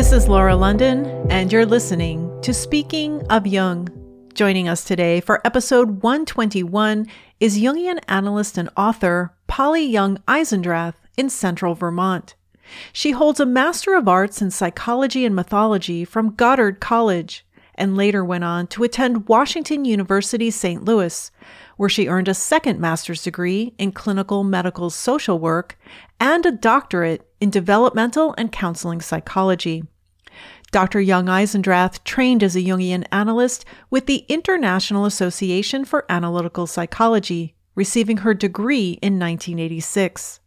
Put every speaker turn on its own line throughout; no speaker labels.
This is Laura London, and you're listening to Speaking of Jung. Joining us today for episode 121 is Jungian analyst and author Polly Young Eisendrath in central Vermont. She holds a Master of Arts in Psychology and Mythology from Goddard College and later went on to attend Washington University St. Louis, where she earned a second master's degree in clinical medical social work and a doctorate in developmental and counseling psychology. Dr. Young Eisendrath trained as a Jungian analyst with the International Association for Analytical Psychology, receiving her degree in 1986.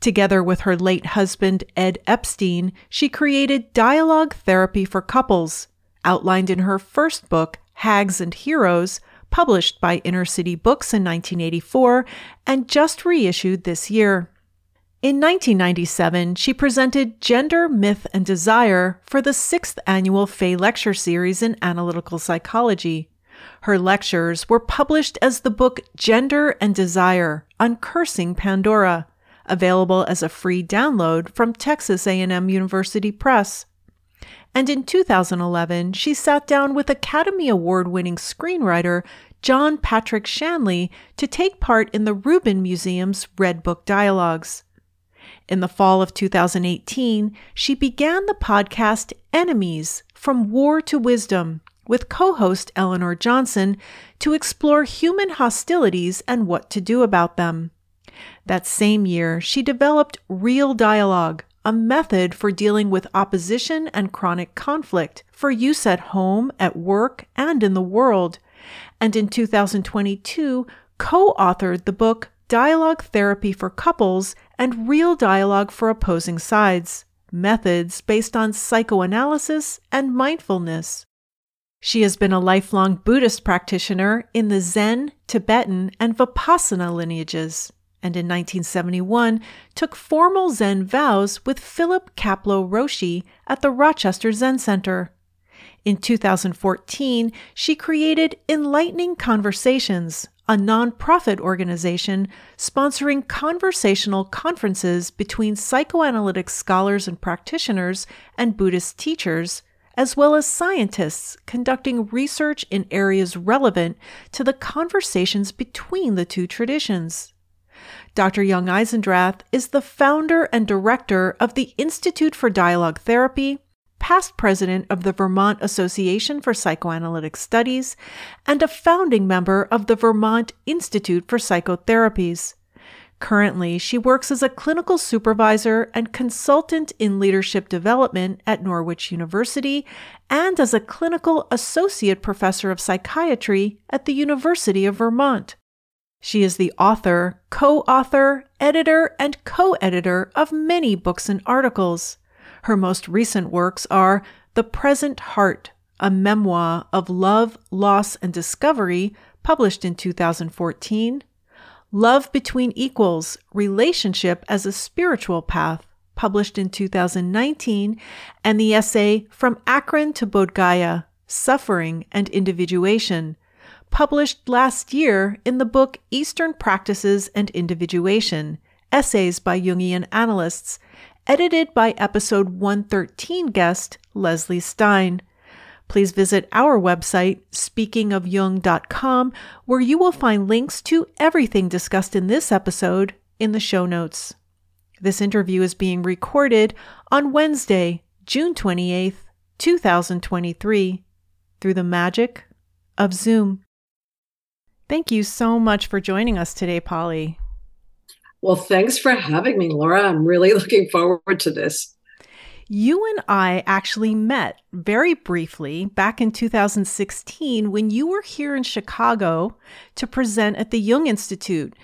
Together with her late husband, Ed Epstein, she created Dialogue Therapy for Couples, outlined in her first book, Hags and Heroes, published by Inner City Books in 1984 and just reissued this year. In 1997, she presented Gender, Myth, and Desire for the sixth annual Fay Lecture Series in Analytical Psychology. Her lectures were published as the book Gender and Desire Uncursing Pandora, available as a free download from Texas A&M University Press. And in 2011, she sat down with Academy Award winning screenwriter John Patrick Shanley to take part in the Rubin Museum's Red Book Dialogues. In the fall of 2018, she began the podcast Enemies From War to Wisdom with co host Eleanor Johnson to explore human hostilities and what to do about them. That same year, she developed Real Dialogue, a method for dealing with opposition and chronic conflict for use at home, at work, and in the world. And in 2022, co authored the book Dialogue Therapy for Couples and Real Dialogue for Opposing Sides Methods based on psychoanalysis and mindfulness. She has been a lifelong Buddhist practitioner in the Zen, Tibetan, and Vipassana lineages and in 1971 took formal Zen vows with Philip Kapleau Roshi at the Rochester Zen Center. In 2014, she created Enlightening Conversations, a nonprofit organization sponsoring conversational conferences between psychoanalytic scholars and practitioners and Buddhist teachers, as well as scientists conducting research in areas relevant to the conversations between the two traditions. Dr. Young Eisendrath is the founder and director of the Institute for Dialogue Therapy, past president of the Vermont Association for Psychoanalytic Studies, and a founding member of the Vermont Institute for Psychotherapies. Currently, she works as a clinical supervisor and consultant in leadership development at Norwich University and as a clinical associate professor of psychiatry at the University of Vermont. She is the author, co author, editor, and co editor of many books and articles. Her most recent works are The Present Heart, a memoir of love, loss, and discovery, published in 2014, Love Between Equals Relationship as a Spiritual Path, published in 2019, and the essay From Akron to Bodh Suffering and Individuation published last year in the book Eastern Practices and Individuation Essays by Jungian Analysts, edited by episode 113 guest Leslie Stein. Please visit our website, speakingofjung.com, where you will find links to everything discussed in this episode in the show notes. This interview is being recorded on Wednesday, June 28th, 2023, through the magic of Zoom. Thank you so much for joining us today, Polly.
Well, thanks for having me, Laura. I'm really looking forward to this.
You and I actually met very briefly back in 2016 when you were here in Chicago to present at the Jung Institute.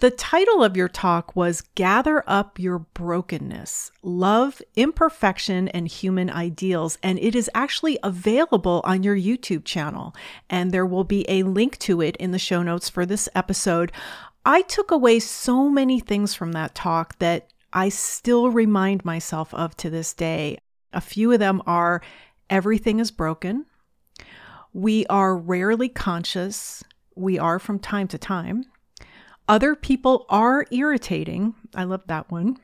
The title of your talk was Gather Up Your Brokenness Love, Imperfection, and Human Ideals. And it is actually available on your YouTube channel. And there will be a link to it in the show notes for this episode. I took away so many things from that talk that I still remind myself of to this day. A few of them are everything is broken. We are rarely conscious. We are from time to time. Other people are irritating. I love that one.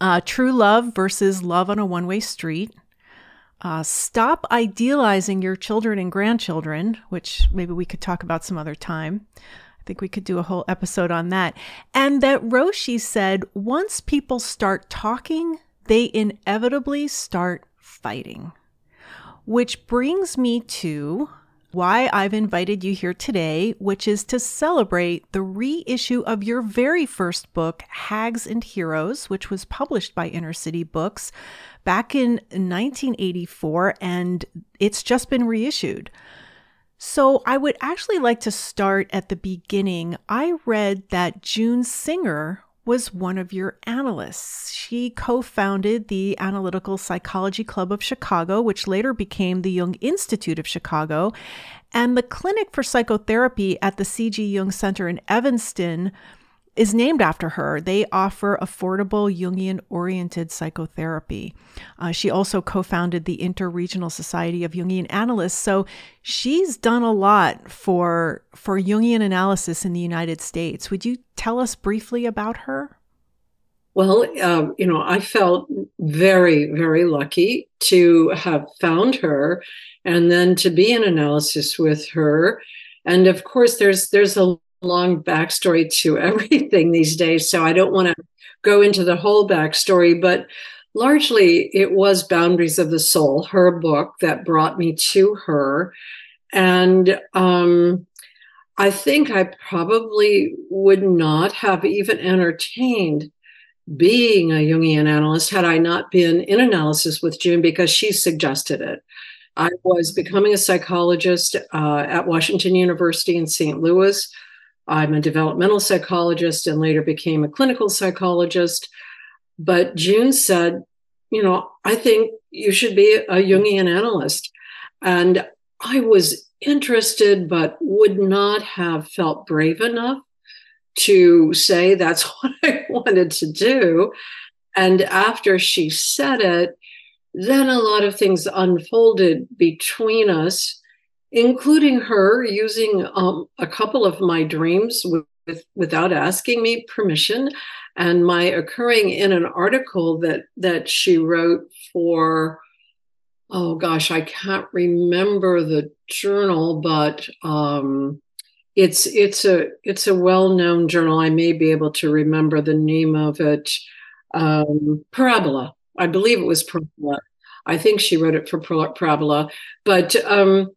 uh, True Love versus Love on a One Way Street. Uh, stop idealizing your children and grandchildren, which maybe we could talk about some other time. Think we could do a whole episode on that. And that Roshi said once people start talking, they inevitably start fighting. Which brings me to why I've invited you here today, which is to celebrate the reissue of your very first book, Hags and Heroes, which was published by Inner City Books back in 1984, and it's just been reissued. So, I would actually like to start at the beginning. I read that June Singer was one of your analysts. She co founded the Analytical Psychology Club of Chicago, which later became the Jung Institute of Chicago, and the Clinic for Psychotherapy at the C.G. Jung Center in Evanston is named after her. They offer affordable Jungian oriented psychotherapy. Uh, she also co founded the Interregional Society of Jungian Analysts. So she's done a lot for, for Jungian analysis in the United States. Would you tell us briefly about her?
Well, um, you know, I felt very, very lucky to have found her and then to be in analysis with her. And of course, there's there's a long backstory to everything these days, so I don't want to go into the whole backstory, but largely it was Boundaries of the Soul, her book that brought me to her. And um, I think I probably would not have even entertained being a Jungian analyst had I not been in analysis with June because she suggested it. I was becoming a psychologist uh, at Washington University in St. Louis I'm a developmental psychologist and later became a clinical psychologist. But June said, you know, I think you should be a Jungian analyst. And I was interested, but would not have felt brave enough to say that's what I wanted to do. And after she said it, then a lot of things unfolded between us including her using um, a couple of my dreams with, with, without asking me permission, and my occurring in an article that that she wrote for. Oh gosh, I can't remember the journal, but um, it's it's a it's a well known journal. I may be able to remember the name of it. Um, Parabola, I believe it was Parabola. I think she wrote it for Parabola, but um,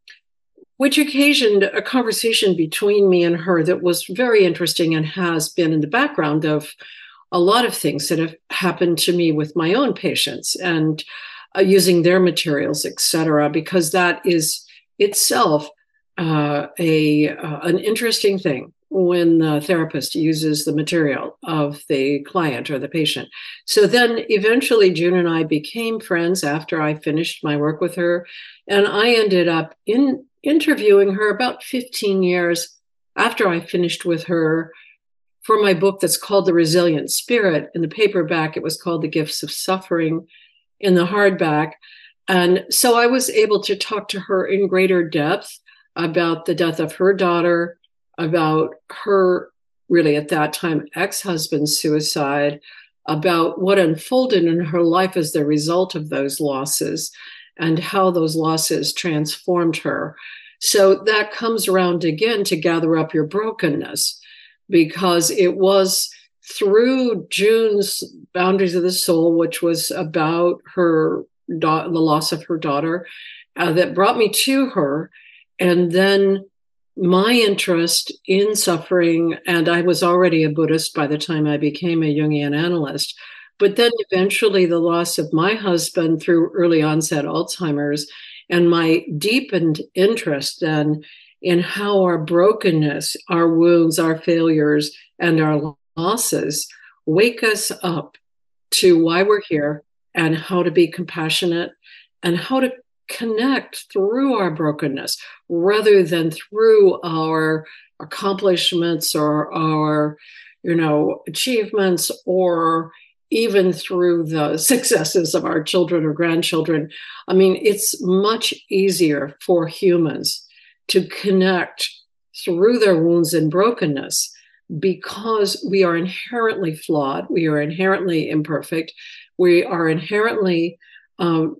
which occasioned a conversation between me and her that was very interesting and has been in the background of a lot of things that have happened to me with my own patients and uh, using their materials, etc. Because that is itself uh, a uh, an interesting thing when the therapist uses the material of the client or the patient. So then eventually June and I became friends after I finished my work with her. And I ended up in interviewing her about 15 years after I finished with her for my book that's called The Resilient Spirit. In the paperback, it was called The Gifts of Suffering. In the hardback, and so I was able to talk to her in greater depth about the death of her daughter, about her really at that time ex husband's suicide, about what unfolded in her life as the result of those losses, and how those losses transformed her. So that comes around again to gather up your brokenness because it was through June's Boundaries of the Soul, which was about her da- the loss of her daughter, uh, that brought me to her. And then my interest in suffering, and I was already a Buddhist by the time I became a Jungian analyst, but then eventually, the loss of my husband through early onset Alzheimer's and my deepened interest then in how our brokenness, our wounds, our failures, and our losses wake us up to why we're here and how to be compassionate and how to connect through our brokenness rather than through our accomplishments or our you know achievements or even through the successes of our children or grandchildren. I mean, it's much easier for humans to connect through their wounds and brokenness because we are inherently flawed, we are inherently imperfect, we are inherently um,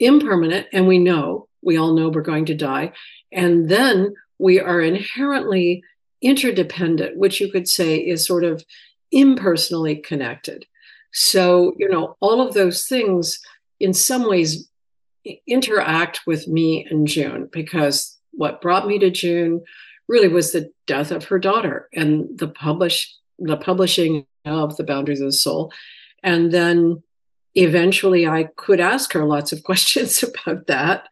impermanent, and we know, we all know we're going to die. And then we are inherently interdependent, which you could say is sort of impersonally connected. So, you know, all of those things in some ways interact with me and June because what brought me to June really was the death of her daughter and the publish the publishing of the boundaries of the soul. And then eventually i could ask her lots of questions about that.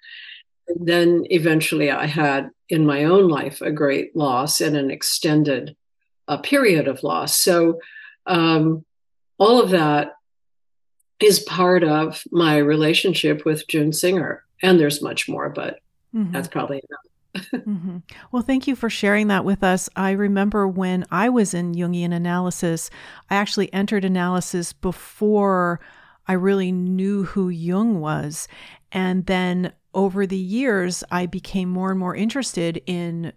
And then eventually i had in my own life a great loss and an extended uh, period of loss. So um, all of that is part of my relationship with june singer and there's much more but mm-hmm. that's probably enough
mm-hmm. Well, thank you for sharing that with us. I remember when I was in Jungian analysis, I actually entered analysis before I really knew who Jung was. And then over the years, I became more and more interested in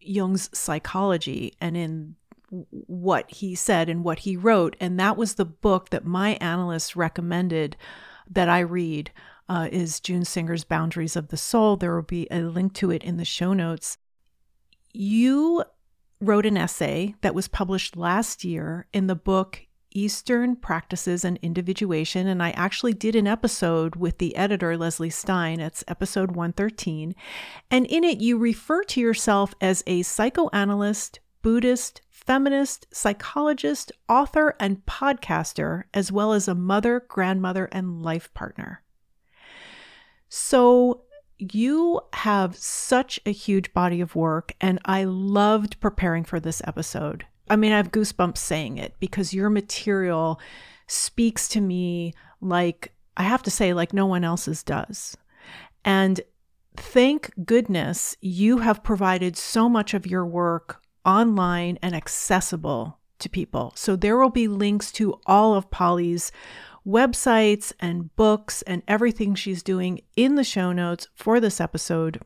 Jung's psychology and in what he said and what he wrote. And that was the book that my analyst recommended that I read uh, is June Singer's Boundaries of the Soul. There will be a link to it in the show notes. You wrote an essay that was published last year in the book Eastern Practices and Individuation. And I actually did an episode with the editor, Leslie Stein. It's episode 113. And in it, you refer to yourself as a psychoanalyst, Buddhist, feminist, psychologist, author, and podcaster, as well as a mother, grandmother, and life partner. So you have such a huge body of work, and I loved preparing for this episode. I mean, I have goosebumps saying it because your material speaks to me like I have to say, like no one else's does. And thank goodness you have provided so much of your work online and accessible to people. So there will be links to all of Polly's websites and books and everything she's doing in the show notes for this episode.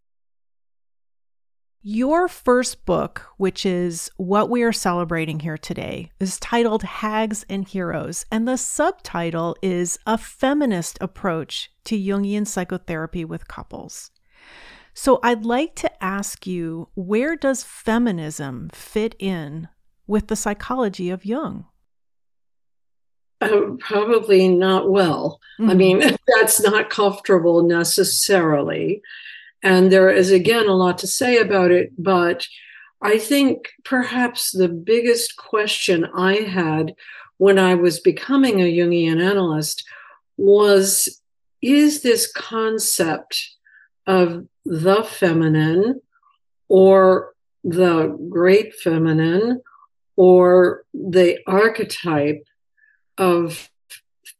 Your first book, which is what we are celebrating here today, is titled Hags and Heroes, and the subtitle is A Feminist Approach to Jungian Psychotherapy with Couples. So I'd like to ask you where does feminism fit in with the psychology of Jung?
Uh, probably not well. Mm-hmm. I mean, that's not comfortable necessarily. And there is, again, a lot to say about it. But I think perhaps the biggest question I had when I was becoming a Jungian analyst was is this concept of the feminine or the great feminine or the archetype of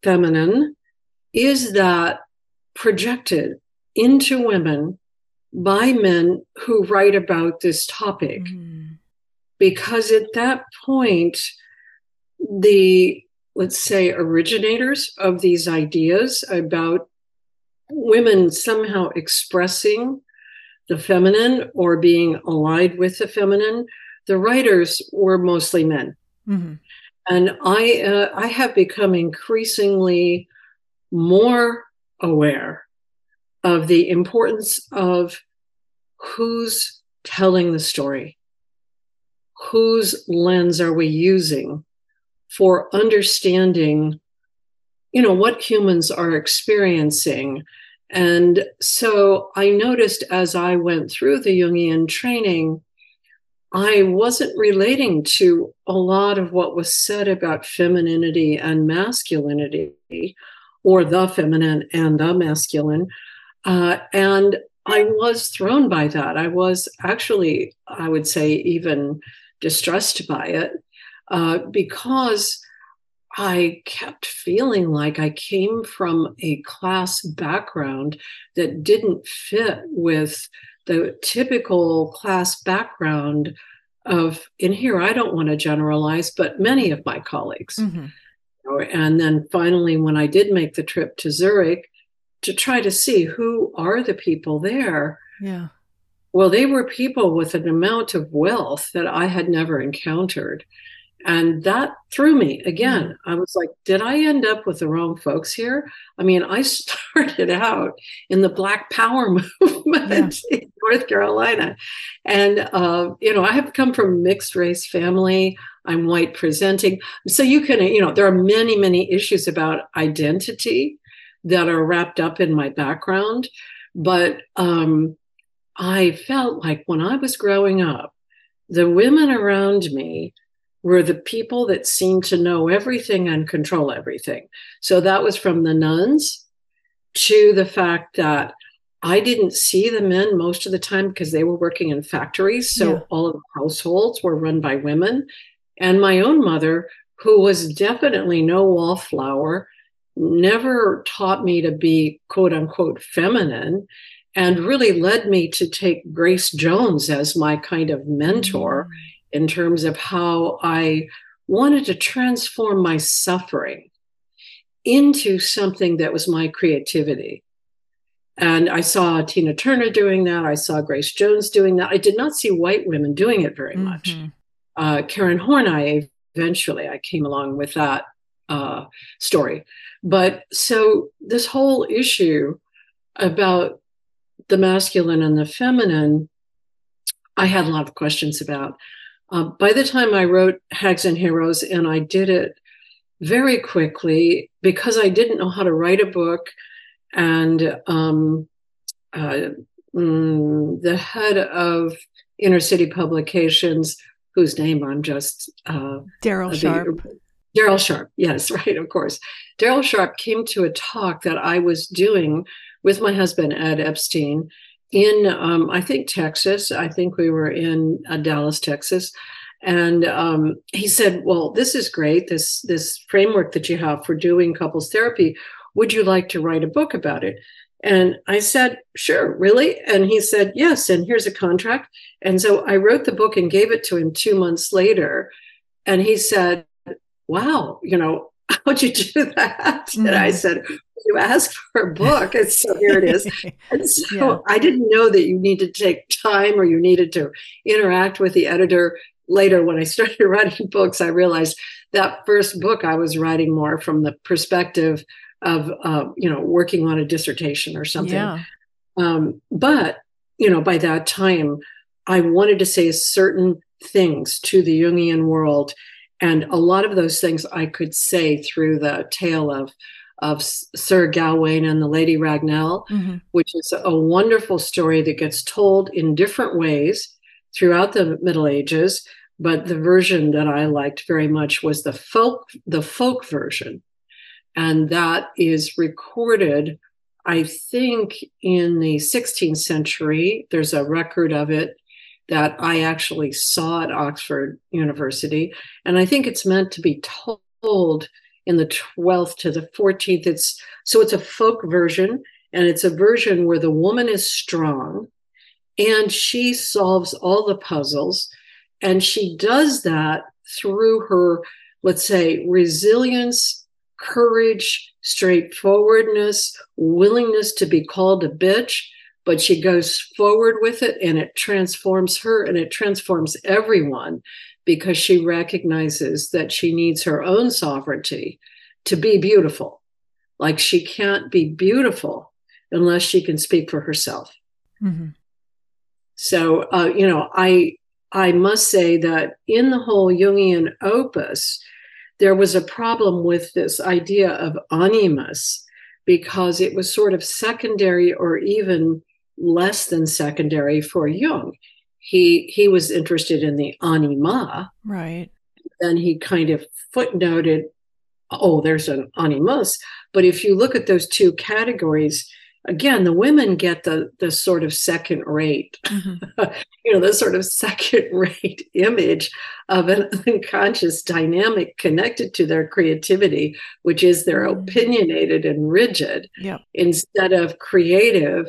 feminine is that projected into women by men who write about this topic. Mm. Because at that point, the, let's say, originators of these ideas about women somehow expressing the feminine or being allied with the feminine, the writers were mostly men. Mm-hmm. And I, uh, I have become increasingly more aware of the importance of who's telling the story, whose lens are we using for understanding, you know, what humans are experiencing. And so I noticed as I went through the Jungian training I wasn't relating to a lot of what was said about femininity and masculinity, or the feminine and the masculine. Uh, and I was thrown by that. I was actually, I would say, even distressed by it uh, because I kept feeling like I came from a class background that didn't fit with the typical class background of in here i don't want to generalize but many of my colleagues mm-hmm. and then finally when i did make the trip to zurich to try to see who are the people there
yeah
Well, they were people with an amount of wealth that I had never encountered. And that threw me again. I was like, did I end up with the wrong folks here? I mean, I started out in the Black Power movement yeah. in North Carolina. And, uh, you know, I have come from a mixed race family. I'm white presenting. So you can, you know, there are many, many issues about identity that are wrapped up in my background. But um, I felt like when I was growing up, the women around me were the people that seemed to know everything and control everything. So that was from the nuns to the fact that I didn't see the men most of the time because they were working in factories. So yeah. all of the households were run by women. And my own mother, who was definitely no wallflower, never taught me to be quote unquote feminine and really led me to take Grace Jones as my kind of mentor mm-hmm. In terms of how I wanted to transform my suffering into something that was my creativity. And I saw Tina Turner doing that. I saw Grace Jones doing that. I did not see white women doing it very much. Mm-hmm. Uh, Karen Horney, eventually, I came along with that uh, story. But so this whole issue about the masculine and the feminine, I had a lot of questions about. Uh, by the time I wrote Hags and Heroes, and I did it very quickly because I didn't know how to write a book, and um, uh, mm, the head of Inner City Publications, whose name I'm just
uh, Daryl Sharp.
Daryl Sharp, yes, right, of course. Daryl Sharp came to a talk that I was doing with my husband, Ed Epstein, in, um, I think, Texas. I think we were in uh, Dallas, Texas. And um, he said, Well, this is great, this, this framework that you have for doing couples therapy. Would you like to write a book about it? And I said, Sure, really? And he said, Yes, and here's a contract. And so I wrote the book and gave it to him two months later. And he said, wow, you know, how'd you do that? Mm-hmm. And I mm-hmm. said, you asked for a book, and so here it is. And so yeah. I didn't know that you needed to take time or you needed to interact with the editor. Later, when I started writing books, I realized that first book I was writing more from the perspective of, uh, you know, working on a dissertation or something. Yeah. Um, but, you know, by that time, I wanted to say certain things to the Jungian world and a lot of those things I could say through the tale of of Sir Gawain and the Lady Ragnell, mm-hmm. which is a wonderful story that gets told in different ways throughout the Middle Ages. But the version that I liked very much was the folk the folk version, and that is recorded. I think in the 16th century, there's a record of it that I actually saw at Oxford University. And I think it's meant to be told in the 12th to the 14th. It's so it's a folk version, and it's a version where the woman is strong and she solves all the puzzles. And she does that through her, let's say, resilience, courage, straightforwardness, willingness to be called a bitch, but she goes forward with it and it transforms her and it transforms everyone because she recognizes that she needs her own sovereignty to be beautiful. Like she can't be beautiful unless she can speak for herself. Mm-hmm. So, uh, you know, I I must say that in the whole Jungian opus, there was a problem with this idea of animus because it was sort of secondary or even less than secondary for Jung. He he was interested in the anima.
Right.
Then he kind of footnoted, oh, there's an animus. But if you look at those two categories, again, the women get the the sort of second rate, mm-hmm. you know, the sort of second rate image of an unconscious dynamic connected to their creativity, which is they're mm-hmm. opinionated and rigid,
yep.
instead of creative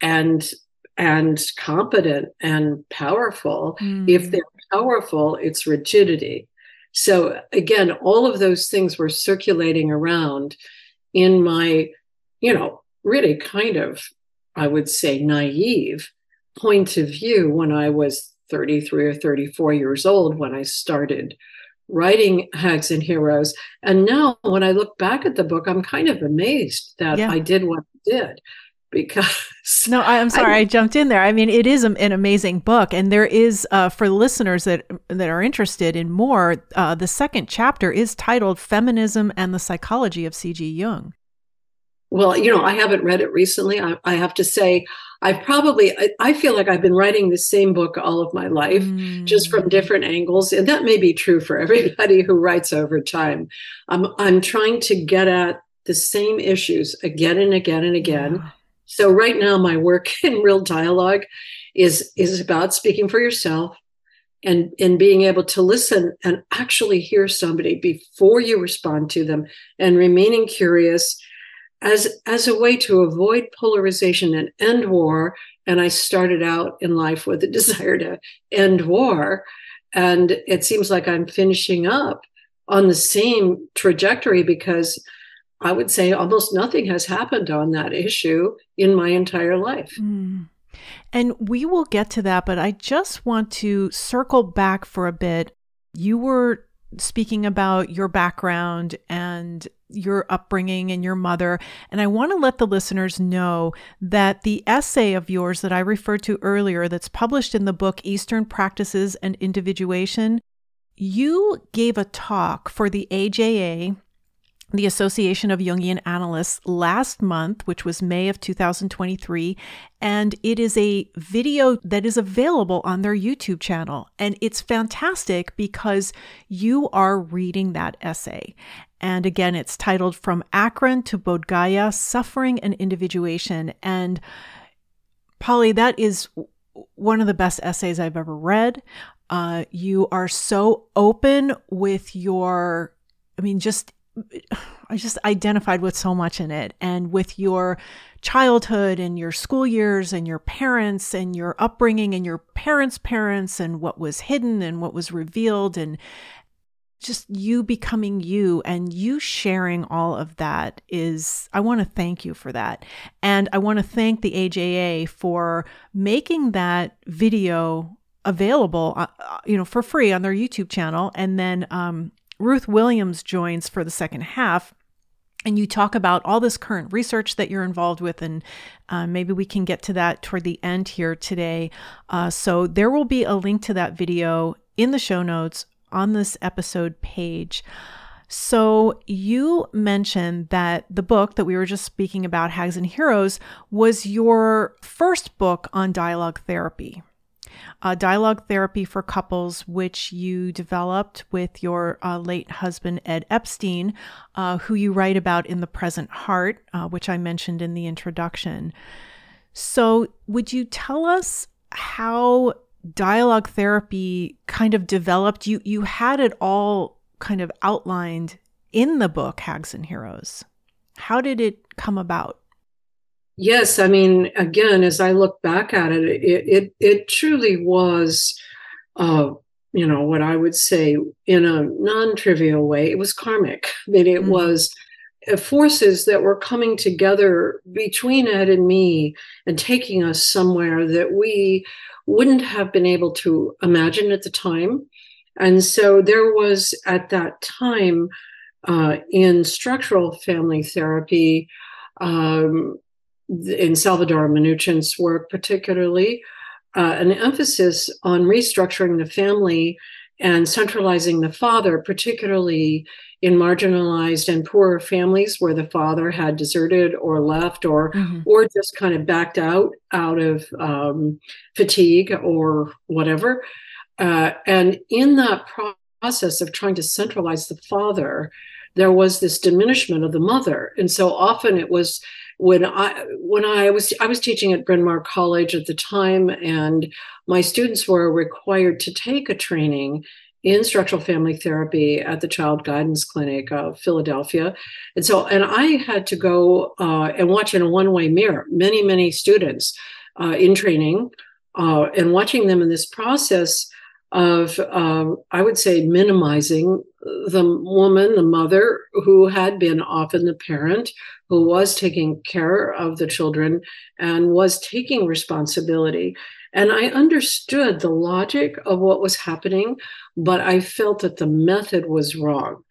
and and competent and powerful. Mm. If they're powerful, it's rigidity. So again, all of those things were circulating around in my, you know, really kind of, I would say, naive point of view when I was 33 or 34 years old when I started writing Hags and Heroes. And now when I look back at the book, I'm kind of amazed that yeah. I did what I did because
no i'm sorry I, I, jumped in there i mean it is an amazing book and there is uh, for listeners that that are interested in more uh, the second chapter is titled feminism and the psychology of cg jung
well you know i haven't read it recently i, I have to say i probably I, I, feel like i've been writing the same book all of my life mm. just from mm. different angles and that may be true for everybody who writes over time i'm, I'm trying to get at the same issues again and again and again yeah so right now, my work in real dialogue is is about speaking for yourself and and being able to listen and actually hear somebody before you respond to them and remaining curious as as a way to avoid polarization and end war. And i started out in life with a desire to end war. And it seems like i'm finishing up on the same trajectory because I would say almost nothing has happened on that issue in my entire life. Mm.
And we will get to that, but I just want to circle back for a bit. You were speaking about your background and your upbringing and your mother. And I want to let the listeners know that the essay of yours that I referred to earlier, that's published in the book Eastern Practices and Individuation, you gave a talk for the AJA the Association of Jungian Analysts last month, which was May of 2023. And it is a video that is available on their YouTube channel. And it's fantastic because you are reading that essay. And again, it's titled From Akron to Bodh Suffering and Individuation. And Polly, that is one of the best essays I've ever read. Uh, you are so open with your, I mean, just I just identified with so much in it and with your childhood and your school years and your parents and your upbringing and your parents' parents and what was hidden and what was revealed and just you becoming you and you sharing all of that is I want to thank you for that. And I want to thank the AJA for making that video available uh, uh, you know for free on their YouTube channel and then um, Ruth Williams joins for the second half. And you talk about all this current research that you're involved with, and uh, maybe we can get to that toward the end here today. Uh, so, there will be a link to that video in the show notes on this episode page. So, you mentioned that the book that we were just speaking about, Hags and Heroes, was your first book on dialogue therapy uh, dialogue therapy for couples, which you developed with your uh, late husband, Ed Epstein, uh, who you write about in The Present Heart, uh, which I mentioned in the introduction. So, would you tell us how dialogue therapy kind of developed? You, you had it all kind of outlined in the book, Hags and Heroes. How did it come about?
Yes, I mean, again, as I look back at it, it it, it truly was, uh, you know, what I would say in a non-trivial way. It was karmic. I mean, it mm-hmm. was uh, forces that were coming together between Ed and me and taking us somewhere that we wouldn't have been able to imagine at the time. And so there was at that time uh, in structural family therapy, um, in Salvador Minuchin's work, particularly, uh, an emphasis on restructuring the family and centralizing the father, particularly in marginalized and poorer families where the father had deserted or left or mm-hmm. or just kind of backed out out of um, fatigue or whatever. Uh, and in that process of trying to centralize the father, there was this diminishment of the mother, and so often it was when I when I was I was teaching at Bryn Mawr College at the time, and my students were required to take a training in structural family therapy at the Child Guidance Clinic of Philadelphia, and so and I had to go uh, and watch in a one way mirror many many students uh, in training, uh, and watching them in this process of uh, I would say minimizing the woman, the mother who had been often the parent who was taking care of the children and was taking responsibility. And I understood the logic of what was happening, but I felt that the method was wrong.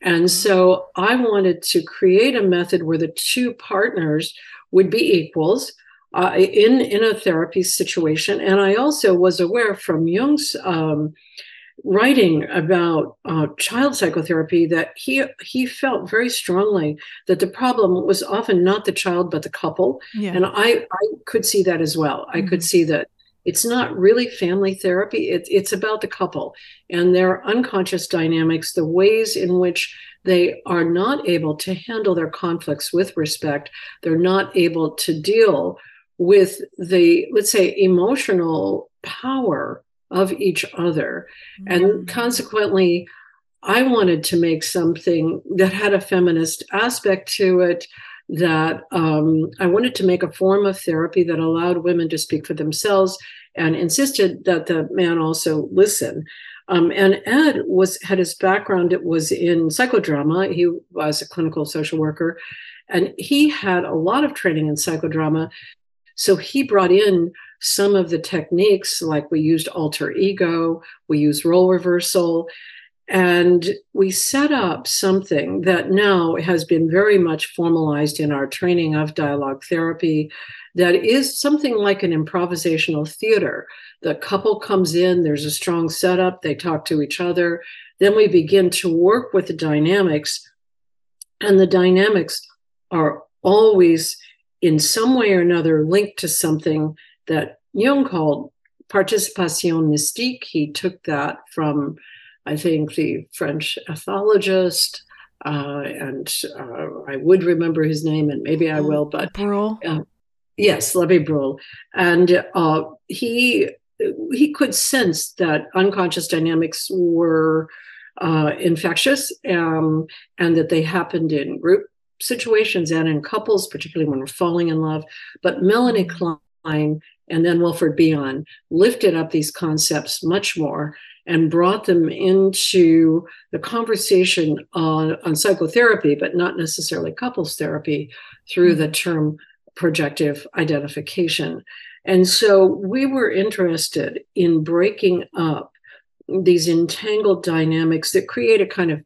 And so I wanted to create a method where the two partners would be equals uh, in, in a therapy situation. And I also was aware from Jung's um, writing about uh, child psychotherapy that he he felt very strongly that the problem was often not the child but the couple yeah. and i i could see that as well i mm-hmm. could see that it's not really family therapy it, it's about the couple and their unconscious dynamics the ways in which they are not able to handle their conflicts with respect they're not able to deal with the let's say emotional power of each other. Mm-hmm. And consequently, I wanted to make something that had a feminist aspect to it, that um, I wanted to make a form of therapy that allowed women to speak for themselves and insisted that the man also listen. Um, and Ed was had his background. It was in psychodrama. He was a clinical social worker, and he had a lot of training in psychodrama. So he brought in some of the techniques, like we used alter ego, we use role reversal, and we set up something that now has been very much formalized in our training of dialogue therapy that is something like an improvisational theater. The couple comes in, there's a strong setup, they talk to each other. Then we begin to work with the dynamics, and the dynamics are always in some way or another linked to something that Jung called participation mystique. He took that from, I think, the French ethologist, uh, and uh, I would remember his name, and maybe I will, but
Bruhl. Uh,
yes, Lévy Bruhl, and uh, he he could sense that unconscious dynamics were uh, infectious, um, and that they happened in group situations and in couples, particularly when we're falling in love. But Melanie mm-hmm. Klein and then Wilfred Bion lifted up these concepts much more and brought them into the conversation on, on psychotherapy, but not necessarily couples therapy through the term projective identification. And so we were interested in breaking up these entangled dynamics that create a kind of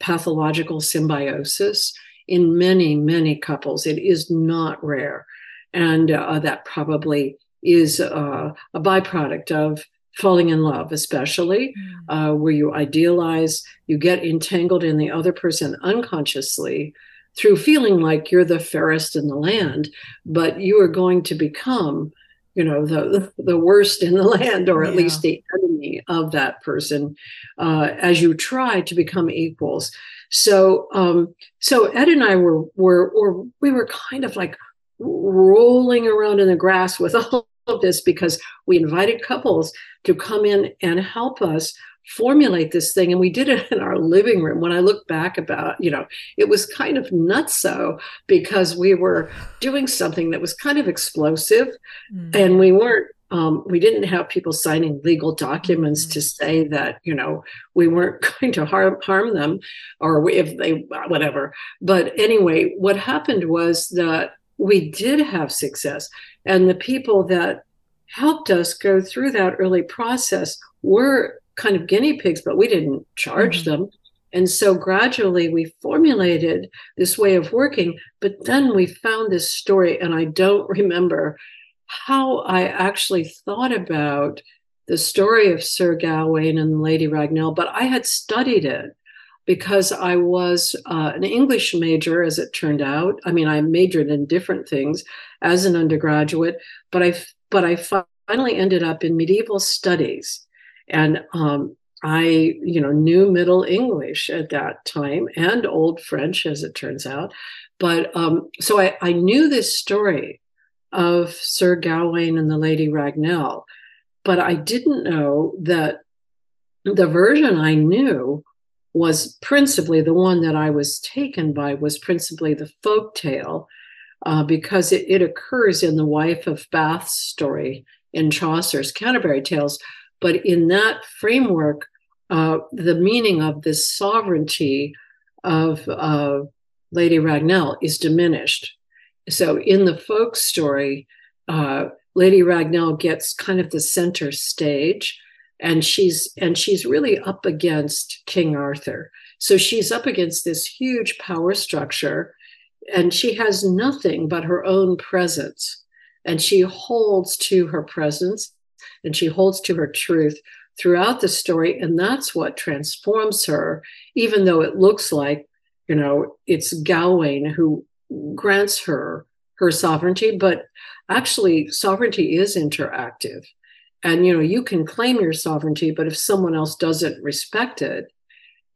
pathological symbiosis in many, many couples. It is not rare. And uh, that probably is uh, a byproduct of falling in love, especially mm. uh, where you idealize, you get entangled in the other person unconsciously through feeling like you're the fairest in the land, but you are going to become, you know, the the worst in the land, or at yeah. least the enemy of that person, uh, as you try to become equals. So, um, so Ed and I were were or we were kind of like rolling around in the grass with all of this because we invited couples to come in and help us formulate this thing and we did it in our living room when i look back about you know it was kind of nutso because we were doing something that was kind of explosive mm. and we weren't um, we didn't have people signing legal documents mm. to say that you know we weren't going to harm harm them or if they whatever but anyway what happened was that we did have success. And the people that helped us go through that early process were kind of guinea pigs, but we didn't charge mm-hmm. them. And so gradually we formulated this way of working. But then we found this story, and I don't remember how I actually thought about the story of Sir Gawain and Lady Ragnell, but I had studied it because I was uh, an English major, as it turned out. I mean, I majored in different things as an undergraduate, but I but I finally ended up in medieval studies, and um, I, you know, knew Middle English at that time and Old French, as it turns out. But um, so I, I knew this story of Sir Gawain and the Lady Ragnell, but I didn't know that the version I knew was principally the one that I was taken by was principally the folk tale uh, because it, it, occurs in the wife of Bath's story in Chaucer's Canterbury Tales. But in that framework, uh, the meaning of this sovereignty of uh, Lady Ragnell is diminished. So in the folk story, uh, Lady Ragnell gets kind of the center stage and she's and she's really up against King Arthur. So she's up against this huge power structure and she has nothing but her own presence. And she holds to her presence and she holds to her truth throughout the story and that's what transforms her even though it looks like you know it's Gawain who grants her her sovereignty. But actually sovereignty is interactive and you know you can claim your sovereignty but if someone else doesn't respect it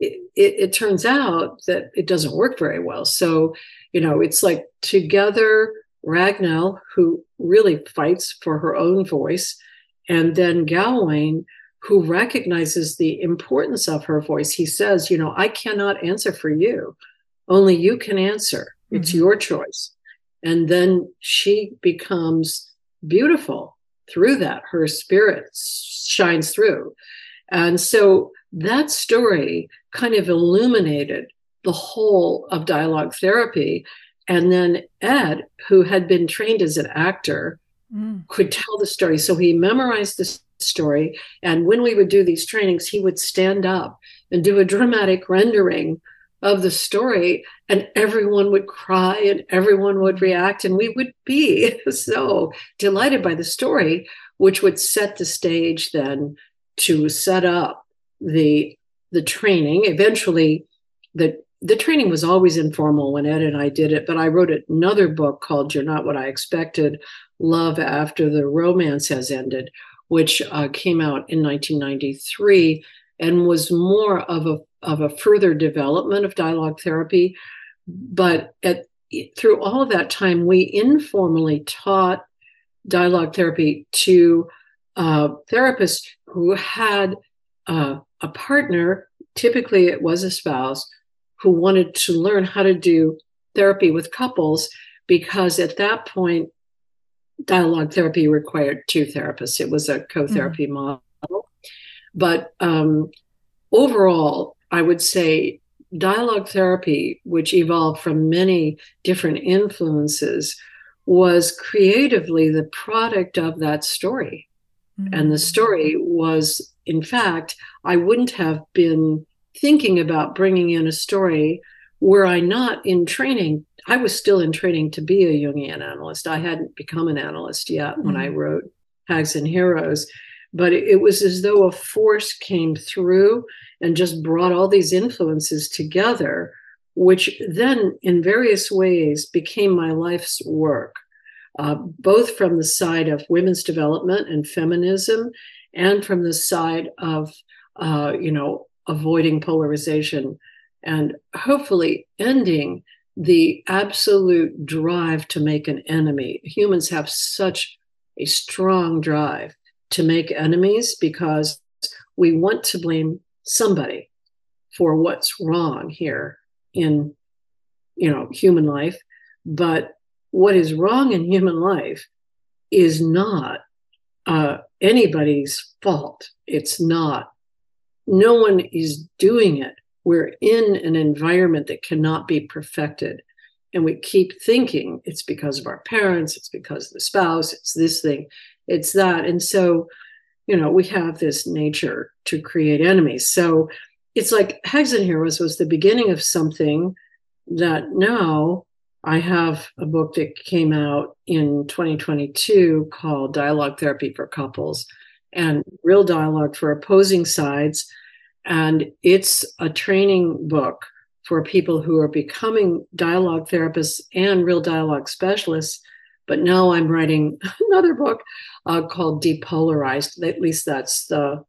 it, it, it turns out that it doesn't work very well. So you know it's like together ragnell who really fights for her own voice and then gawain who recognizes the importance of her voice. He says you know i cannot answer for you. Only you can answer. It's mm-hmm. your choice. And then she becomes beautiful through that. Her spirit shines through. And so that story kind of illuminated the whole of dialogue therapy. And then Ed, who had been trained as an actor, mm. could tell the story. So he memorized the story. And when we would do these trainings, he would stand up and do a dramatic rendering of the story and everyone would cry and everyone would react and we would be so delighted by the story which would set the stage then to set up the the training. Eventually the the training was always informal when ed and i did it but i wrote another book called you're not what i expected love after the romance has ended which uh, came out in 1993 and was more of a of a further development of dialogue therapy. But at, through all of that time, we informally taught dialogue therapy to uh, therapists who had uh, a partner, typically it was a spouse, who wanted to learn how to do therapy with couples because at that point, dialogue therapy required two therapists. It was a co therapy mm-hmm. model. But um, overall, I would say dialogue therapy, which evolved from many different influences, was creatively the product of that story. Mm-hmm. And the story was, in fact, I wouldn't have been thinking about bringing in a story were I not in training. I was still in training to be a Jungian analyst. I hadn't become an analyst yet mm-hmm. when I mm-hmm. wrote Hags and Heroes but it was as though a force came through and just brought all these influences together, which then in various ways became my life's work, uh, both from the side of women's development and feminism, and from the side of, uh, you know, avoiding polarization and hopefully ending the absolute drive to make an enemy. Humans have such a strong drive to make enemies because we want to blame somebody for what's wrong here in you know human life. But what is wrong in human life is not uh, anybody's fault. It's not no one is doing it. We're in an environment that cannot be perfected. And we keep thinking it's because of our parents it's because of the spouse it's this thing it's that and so you know we have this nature to create enemies so it's like Hags and Heroes was the beginning of something that now I have a book that came out in 2022 called Dialogue Therapy for Couples and Real Dialogue for Opposing Sides. And it's a training book for people who are becoming dialogue therapists and real dialogue specialists but now I'm writing another book uh, called Depolarized. At least that's the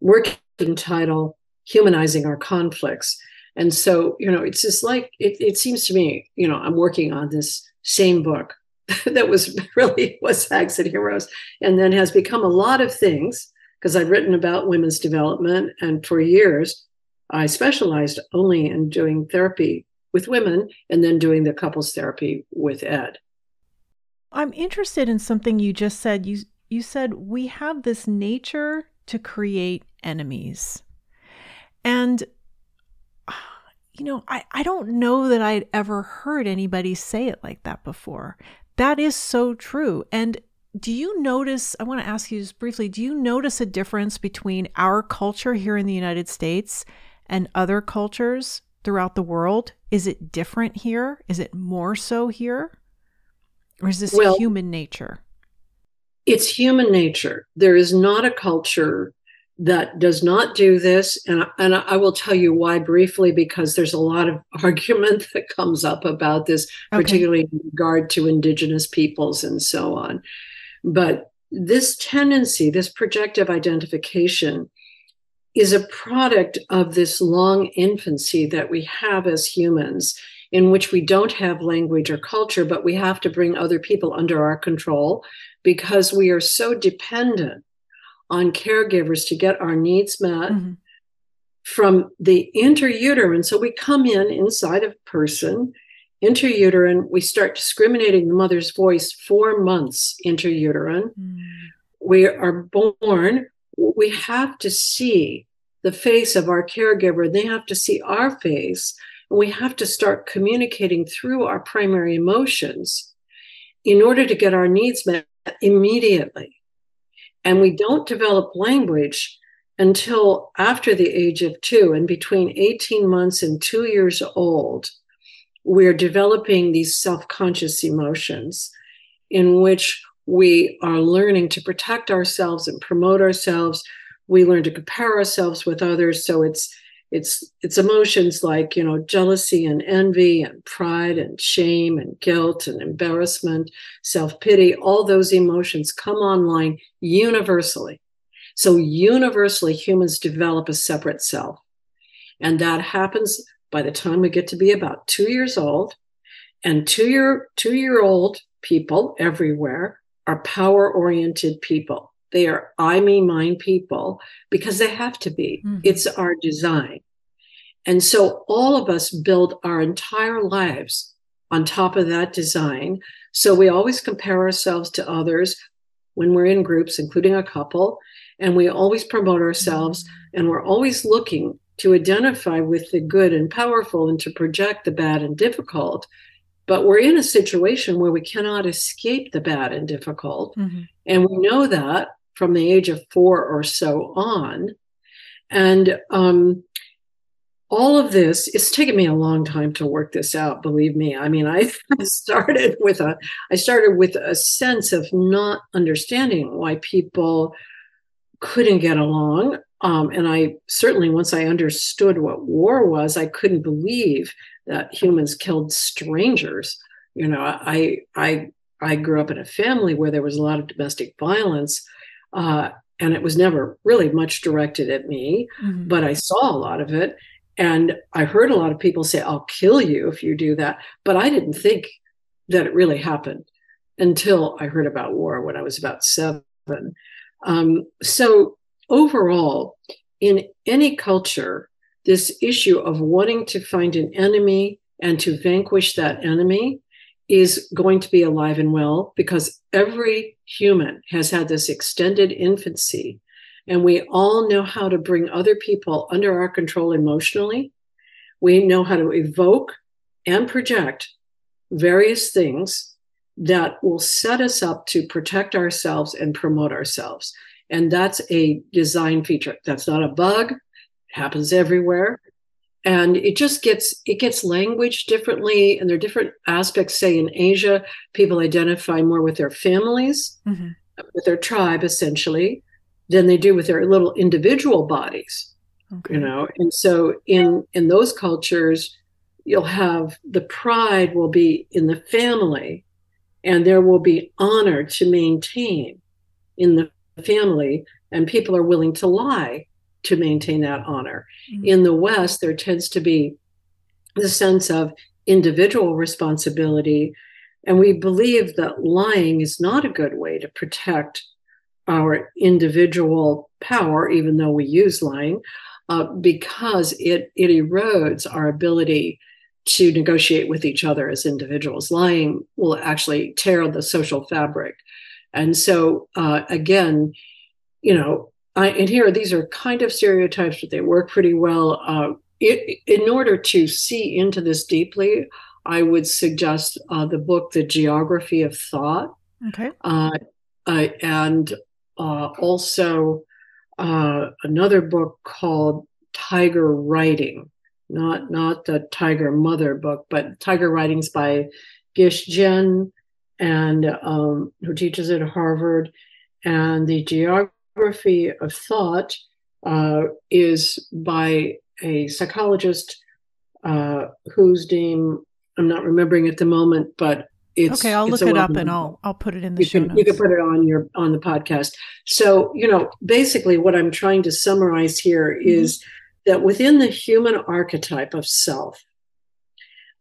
working title, Humanizing Our Conflicts. And so, you know, it's just like, it, it seems to me, you know, I'm working on this same book that was really was Hags and Heroes and then has become a lot of things because I've written about women's development. And for years, I specialized only in doing therapy with women and then doing the couples therapy with Ed.
I'm interested in something you just said. You you said we have this nature to create enemies. And you know, I, I don't know that I'd ever heard anybody say it like that before. That is so true. And do you notice? I want to ask you just briefly do you notice a difference between our culture here in the United States and other cultures throughout the world? Is it different here? Is it more so here? Or is this well, human nature?
It's human nature. There is not a culture that does not do this. And, and I will tell you why briefly, because there's a lot of argument that comes up about this, okay. particularly in regard to indigenous peoples and so on. But this tendency, this projective identification, is a product of this long infancy that we have as humans, in which we don't have language or culture, but we have to bring other people under our control because we are so dependent on caregivers to get our needs met mm-hmm. from the interuterine. So we come in inside of person, interuterine, we start discriminating the mother's voice four months interuterine. Mm. We are born, we have to see the face of our caregiver, they have to see our face, we have to start communicating through our primary emotions in order to get our needs met immediately. And we don't develop language until after the age of two. And between 18 months and two years old, we're developing these self conscious emotions in which we are learning to protect ourselves and promote ourselves. We learn to compare ourselves with others. So it's it's it's emotions like you know jealousy and envy and pride and shame and guilt and embarrassment self-pity all those emotions come online universally. So universally humans develop a separate self. And that happens by the time we get to be about two years old. And two year two year old people everywhere are power oriented people they are I, me, mine people because they have to be. Mm-hmm. It's our design. And so all of us build our entire lives on top of that design. So we always compare ourselves to others when we're in groups, including a couple, and we always promote ourselves mm-hmm. and we're always looking to identify with the good and powerful and to project the bad and difficult. But we're in a situation where we cannot escape the bad and difficult. Mm-hmm. And we know that from the age of four or so on. And um, all of this, it's taken me a long time to work this out, believe me. I mean, I started with a I started with a sense of not understanding why people couldn't get along. Um, and I certainly, once I understood what war was, I couldn't believe that humans killed strangers. You know, I I I grew up in a family where there was a lot of domestic violence, uh, and it was never really much directed at me, mm-hmm. but I saw a lot of it. And I heard a lot of people say, I'll kill you if you do that. But I didn't think that it really happened until I heard about war when I was about seven. Um, so, overall, in any culture, this issue of wanting to find an enemy and to vanquish that enemy is going to be alive and well because every human has had this extended infancy and we all know how to bring other people under our control emotionally. We know how to evoke and project various things that will set us up to protect ourselves and promote ourselves. And that's a design feature. That's not a bug. It happens everywhere and it just gets it gets language differently and there are different aspects say in asia people identify more with their families mm-hmm. with their tribe essentially than they do with their little individual bodies okay. you know and so in in those cultures you'll have the pride will be in the family and there will be honor to maintain in the family and people are willing to lie to maintain that honor. Mm-hmm. In the West, there tends to be the sense of individual responsibility. And we believe that lying is not a good way to protect our individual power, even though we use lying, uh, because it, it erodes our ability to negotiate with each other as individuals. Lying will actually tear the social fabric. And so, uh, again, you know, I, and here, these are kind of stereotypes, but they work pretty well. Uh, it, in order to see into this deeply, I would suggest uh, the book, The Geography of Thought.
Okay.
Uh, uh, and uh, also uh, another book called Tiger Writing, not not the Tiger Mother book, but Tiger Writings by Gish Jen, and um, who teaches at Harvard, and the geography of thought uh, is by a psychologist uh, whose name I'm not remembering at the moment, but it's
okay. I'll
it's
look it up and I'll I'll put it in the
you
show
can,
notes.
You can put it on your on the podcast. So you know, basically, what I'm trying to summarize here mm-hmm. is that within the human archetype of self,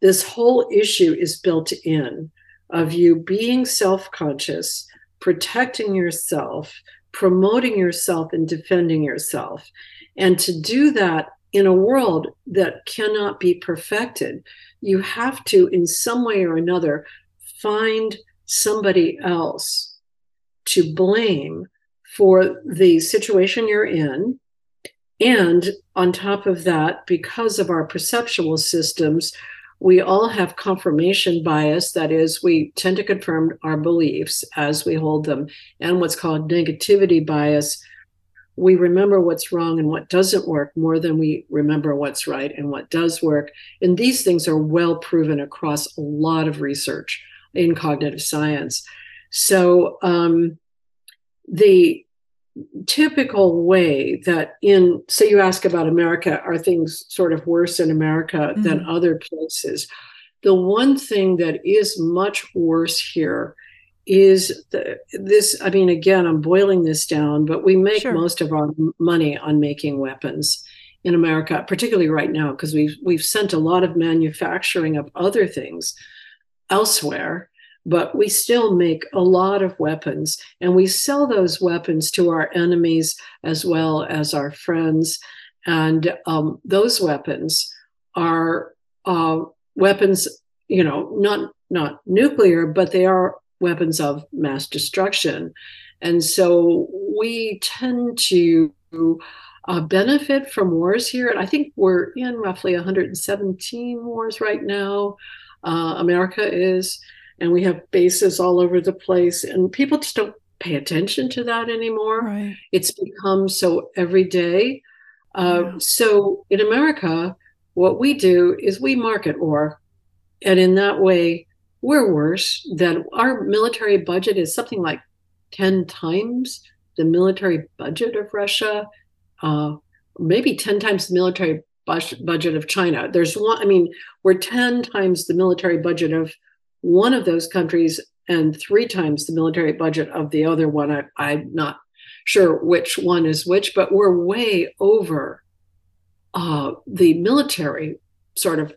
this whole issue is built in of you being self conscious, protecting yourself, promoting yourself, and defending yourself. And to do that in a world that cannot be perfected, you have to, in some way or another, find somebody else to blame for the situation you're in. And on top of that, because of our perceptual systems, we all have confirmation bias. That is, we tend to confirm our beliefs as we hold them, and what's called negativity bias. We remember what's wrong and what doesn't work more than we remember what's right and what does work. And these things are well proven across a lot of research in cognitive science. So, um, the typical way that in say you ask about america are things sort of worse in america mm-hmm. than other places the one thing that is much worse here is the, this i mean again i'm boiling this down but we make sure. most of our money on making weapons in america particularly right now because we've we've sent a lot of manufacturing of other things elsewhere but we still make a lot of weapons and we sell those weapons to our enemies as well as our friends. And um, those weapons are uh, weapons, you know, not not nuclear, but they are weapons of mass destruction. And so we tend to uh, benefit from wars here. And I think we're in roughly 117 wars right now. Uh, America is and we have bases all over the place and people just don't pay attention to that anymore
right.
it's become so everyday uh, yeah. so in america what we do is we market war and in that way we're worse than our military budget is something like 10 times the military budget of russia uh, maybe 10 times the military budget of china there's one i mean we're 10 times the military budget of one of those countries and three times the military budget of the other one. I, I'm not sure which one is which, but we're way over uh, the military sort of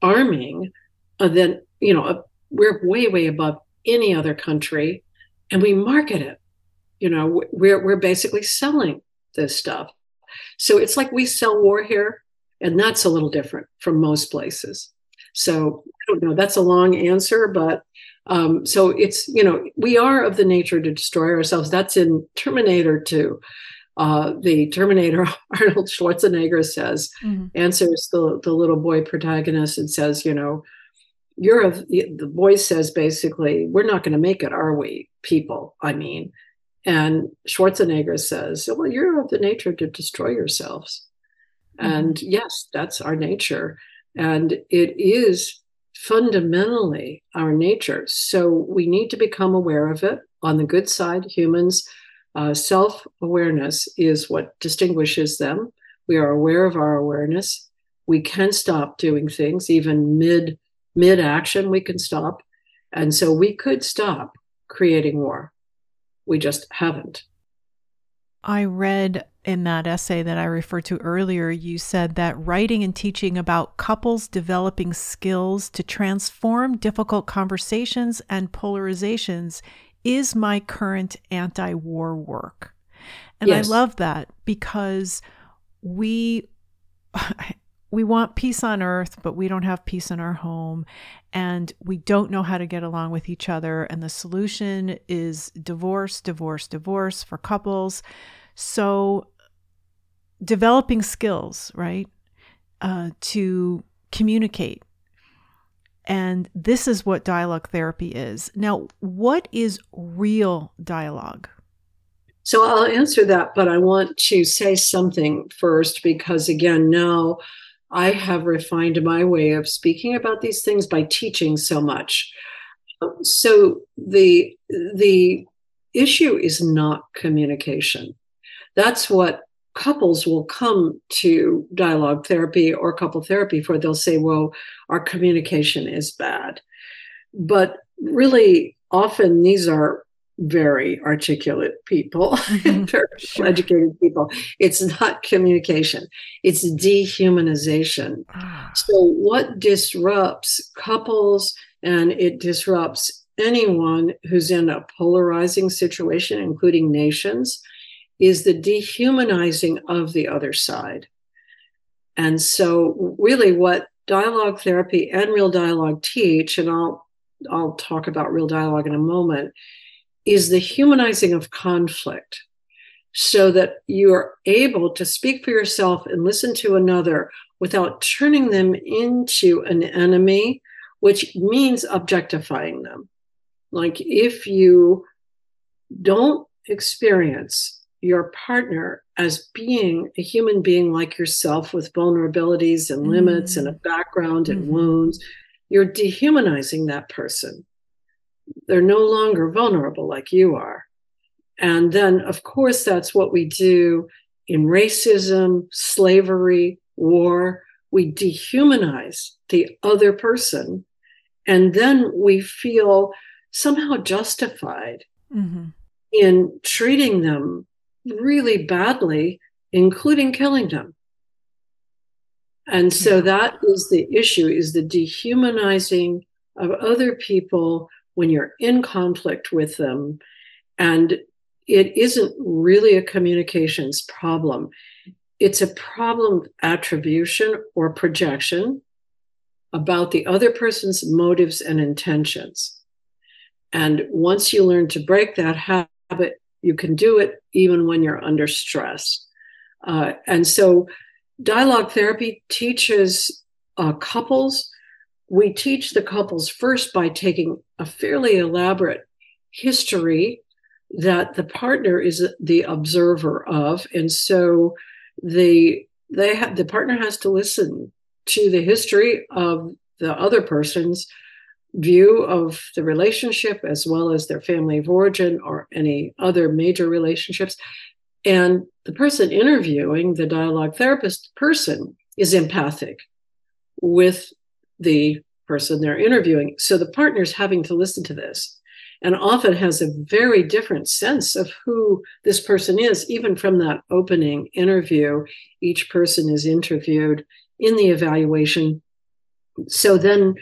arming. Uh, then you know uh, we're way way above any other country, and we market it. You know we're we're basically selling this stuff. So it's like we sell war here, and that's a little different from most places. So I don't know. That's a long answer, but um, so it's you know we are of the nature to destroy ourselves. That's in Terminator 2. Uh, the Terminator Arnold Schwarzenegger says mm-hmm. answers the the little boy protagonist and says, you know, you're of the boy says basically, we're not going to make it, are we, people? I mean, and Schwarzenegger says, well, you're of the nature to destroy yourselves. Mm-hmm. And yes, that's our nature. And it is fundamentally our nature. So we need to become aware of it. On the good side, humans, uh, self awareness is what distinguishes them. We are aware of our awareness. We can stop doing things, even mid mid action, we can stop. And so we could stop creating war. We just haven't.
I read in that essay that I referred to earlier, you said that writing and teaching about couples developing skills to transform difficult conversations and polarizations is my current anti war work. And yes. I love that because we. we want peace on earth, but we don't have peace in our home. And we don't know how to get along with each other. And the solution is divorce, divorce, divorce for couples. So, developing skills, right, uh, to communicate And this is what dialogue therapy is. Now, what is real dialogue?
So I'll answer that, but I want to say something first because, again, now I have refined my way of speaking about these things by teaching so much. So the the issue is not communication. That's what couples will come to dialogue therapy or couple therapy for. They'll say, well, our communication is bad. But really, often these are very articulate people, mm-hmm. very sure. educated people. It's not communication, it's dehumanization. Ah. So, what disrupts couples and it disrupts anyone who's in a polarizing situation, including nations, is the dehumanizing of the other side. And so, really, what dialogue therapy and real dialogue teach, and I'll I'll talk about real dialogue in a moment, is the humanizing of conflict so that you are able to speak for yourself and listen to another without turning them into an enemy, which means objectifying them. Like if you don't experience your partner as being a human being like yourself with vulnerabilities and limits mm-hmm. and a background and mm-hmm. wounds, you're dehumanizing that person. They're no longer vulnerable like you are. And then, of course, that's what we do in racism, slavery, war. We dehumanize the other person. And then we feel somehow justified mm-hmm. in treating them really badly, including killing them. And so that is the issue is the dehumanizing of other people when you're in conflict with them. And it isn't really a communications problem. It's a problem of attribution or projection about the other person's motives and intentions. And once you learn to break that habit, you can do it even when you're under stress. Uh, and so, dialogue therapy teaches uh, couples. We teach the couples first by taking a fairly elaborate history that the partner is the observer of, and so the they the partner has to listen to the history of the other person's view of the relationship as well as their family of origin or any other major relationships. And the person interviewing, the dialogue therapist person, is empathic with the person they're interviewing. So the partner's having to listen to this and often has a very different sense of who this person is, even from that opening interview. Each person is interviewed in the evaluation. So then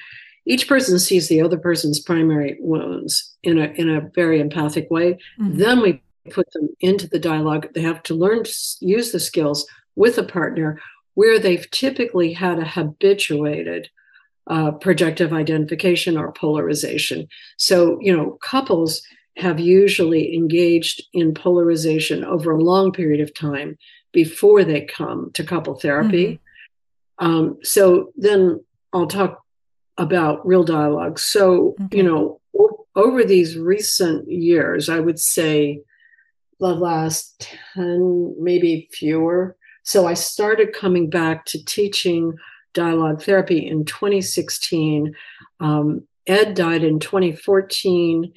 each person sees the other person's primary wounds in a in a very empathic way. Mm-hmm. Then we put them into the dialogue. They have to learn to use the skills with a partner where they've typically had a habituated uh, projective identification or polarization. So, you know, couples have usually engaged in polarization over a long period of time before they come to couple therapy. Mm-hmm. Um, so then I'll talk about real dialogue. So, okay. you know, over these recent years, I would say the last 10, maybe fewer. So I started coming back to teaching dialogue therapy in 2016. Um, Ed died in 2014.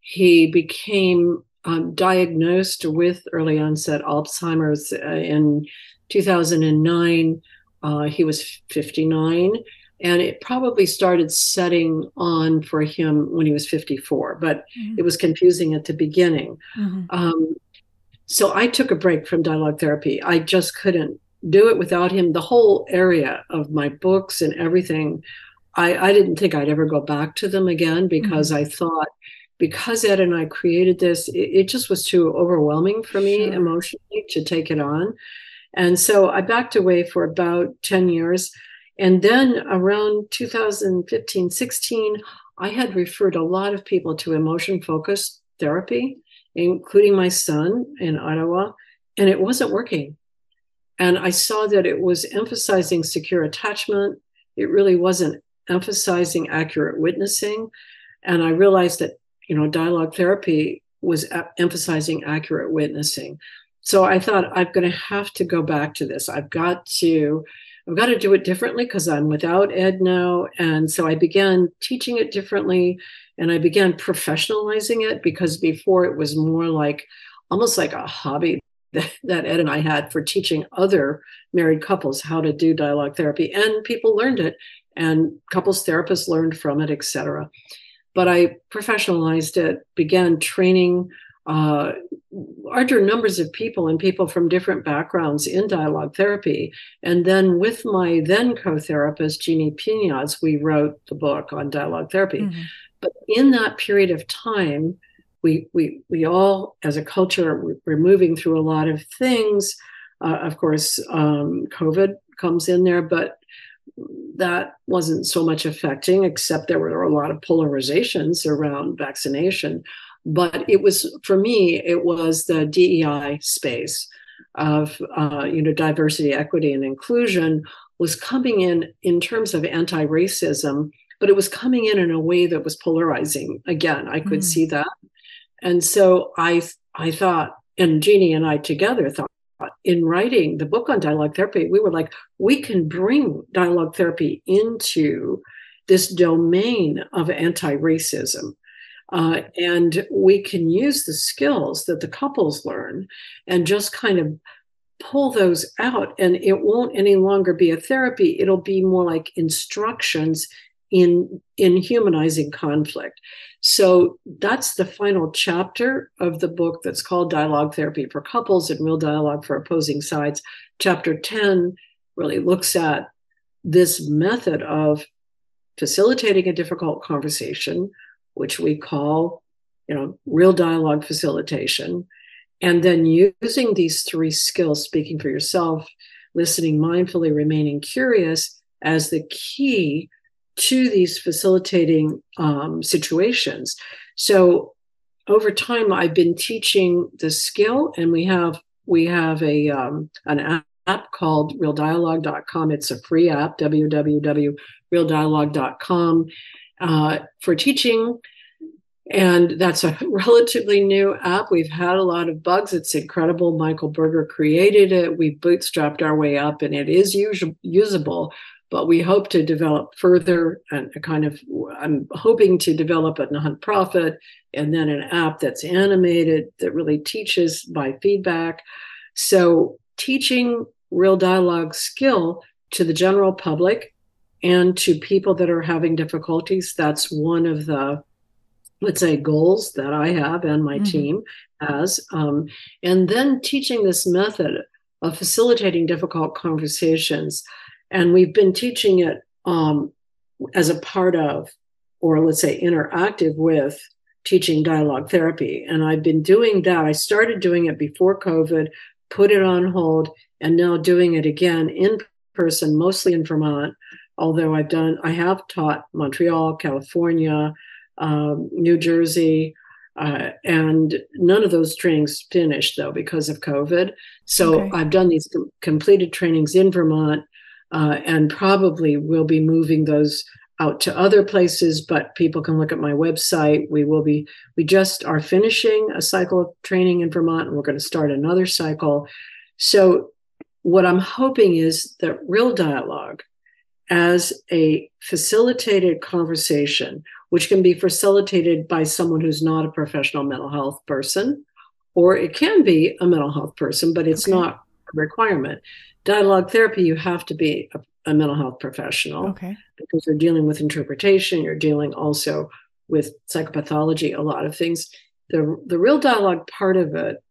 He became um, diagnosed with early onset Alzheimer's uh, in 2009. Uh, he was 59 and it probably started setting on for him when he was 54 but mm-hmm. it was confusing at the beginning mm-hmm. um, so i took a break from dialogue therapy i just couldn't do it without him the whole area of my books and everything i, I didn't think i'd ever go back to them again because mm-hmm. i thought because ed and i created this it, it just was too overwhelming for me sure. emotionally to take it on and so i backed away for about 10 years and then around 2015, 16, I had referred a lot of people to emotion focused therapy, including my son in Ottawa, and it wasn't working. And I saw that it was emphasizing secure attachment. It really wasn't emphasizing accurate witnessing. And I realized that, you know, dialogue therapy was emphasizing accurate witnessing. So I thought I'm going to have to go back to this. I've got to I've got to do it differently because I'm without Ed now. And so I began teaching it differently and I began professionalizing it because before it was more like almost like a hobby that, Ed and I had for teaching other married couples how to do dialogue therapy. And people learned it and couples therapists learned from it, etc. But I professionalized it, began training uh, larger numbers of people and people from different backgrounds in dialogue therapy. And then with my then co therapist, Jeannie Pieniadz, we wrote the book on dialogue therapy. Mm-hmm. But in that period of time, we, we, we all, as a culture, we're moving through a lot of things. Uh, of course, um, COVID comes in there, but that wasn't so much affecting, except there were a lot of polarizations around vaccination but it was for me it was the dei space of uh, you know diversity equity and inclusion was coming in in terms of anti-racism but it was coming in in a way that was polarizing again i could mm. see that and so i i thought and jeannie and i together thought in writing the book on dialogue therapy we were like we can bring dialogue therapy into this domain of anti-racism uh, and we can use the skills that the couples learn and just kind of pull those out. And it won't any longer be a therapy, it'll be more like instructions in in humanizing conflict. So that's the final chapter of the book that's called Dialogue Therapy for Couples and Real Dialogue for Opposing Sides. Chapter 10 really looks at this method of facilitating a difficult conversation which we call, you know, real dialogue facilitation. And then using these three skills, speaking for yourself, listening mindfully, remaining curious, as the key to these facilitating um, situations. So over time, I've been teaching the skill, and we have we have a um, an app called realdialogue.com. It's a free app, www.realdialogue.com uh, for teaching. And that's a relatively new app. We've had a lot of bugs. It's incredible. Michael Berger created it. We bootstrapped our way up, and it is us- usable. But we hope to develop further and kind of, I'm hoping to develop a nonprofit and then an app that's animated that really teaches by feedback. So, teaching real dialogue skill to the general public and to people that are having difficulties. That's one of the, let's say, goals that I have and my mm-hmm. team has. Um, and then teaching this method of facilitating difficult conversations. And we've been teaching it um, as a part of, or let's say, interactive with teaching dialogue therapy. And I've been doing that. I started doing it before COVID, put it on hold, and now doing it again in person, mostly in Vermont although I've done, I have taught Montreal, California, um, New Jersey, uh, and none of those trainings finished though because of COVID. So okay. I've done these com- completed trainings in Vermont, uh, and probably we'll be moving those out to other places. But people can look at my website. We will be. We just are finishing a cycle of training in Vermont, and we're going to start another cycle. So what I'm hoping is that real dialogue as a facilitated conversation, which can be facilitated by someone who's not a professional mental health person, or it can be a mental health person, but it's okay. not a requirement. Dialogue therapy, you have to be a, a mental health professional
okay.
because you're dealing with interpretation, you're dealing also with psychopathology, a lot of things. The, the real dialogue part of it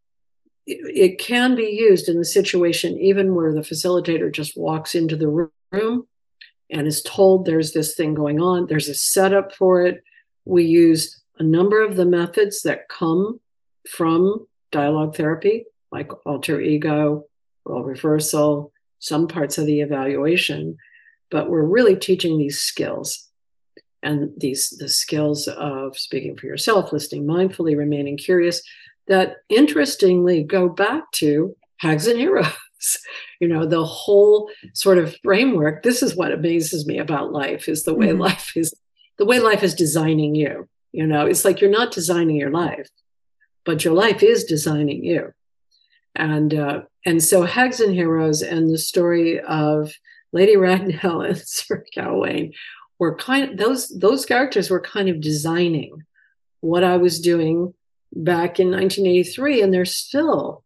it can be used in the situation even where the facilitator just walks into the room and is told there's this thing going on. There's a setup for it. We use a number of the methods that come from dialogue therapy, like alter ego, role reversal, some parts of the evaluation, but we're really teaching these skills and these the skills of speaking for yourself, listening mindfully, remaining curious, that interestingly go back to Hags and heroes. you know the whole sort of framework this is what amazes me about life is the way mm-hmm. life is the way life is designing you you know it's like you're not designing your life but your life is designing you and uh, and so hags and heroes and the story of lady ragnell and sir gawain were kind of those those characters were kind of designing what i was doing back in 1983 and they're still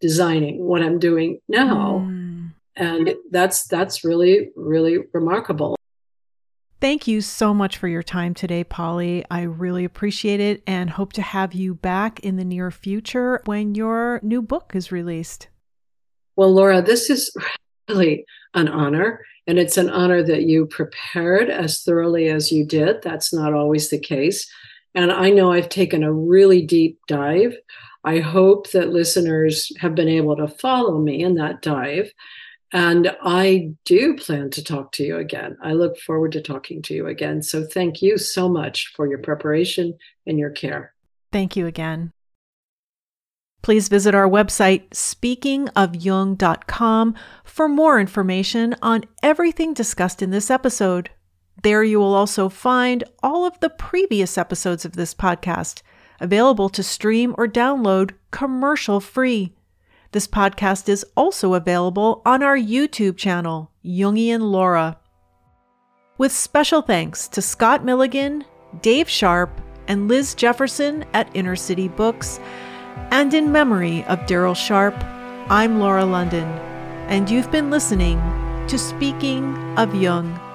designing what i'm doing now mm. and that's that's really really remarkable
Thank you so much for your time today, Polly. I really appreciate it and hope to have you back in the near future when your new book is released.
Well, Laura, this is really an honor. And it's an honor that you prepared as thoroughly as you did. That's not always the case. And I know I've taken a really deep dive. I hope that listeners have been able to follow me in that dive. And I do plan to talk to you again. I look forward to talking to you again. So thank you so much for your preparation and your care.
Thank you again. Please visit our website, speakingofjung.com, for more information on everything discussed in this episode. There you will also find all of the previous episodes of this podcast, available to stream or download commercial free. This podcast is also available on our YouTube channel, Jungian Laura. With special thanks to Scott Milligan, Dave Sharp, and Liz Jefferson at Inner City Books, and in memory of Daryl Sharp, I'm Laura London, and you've been listening to Speaking of Jung.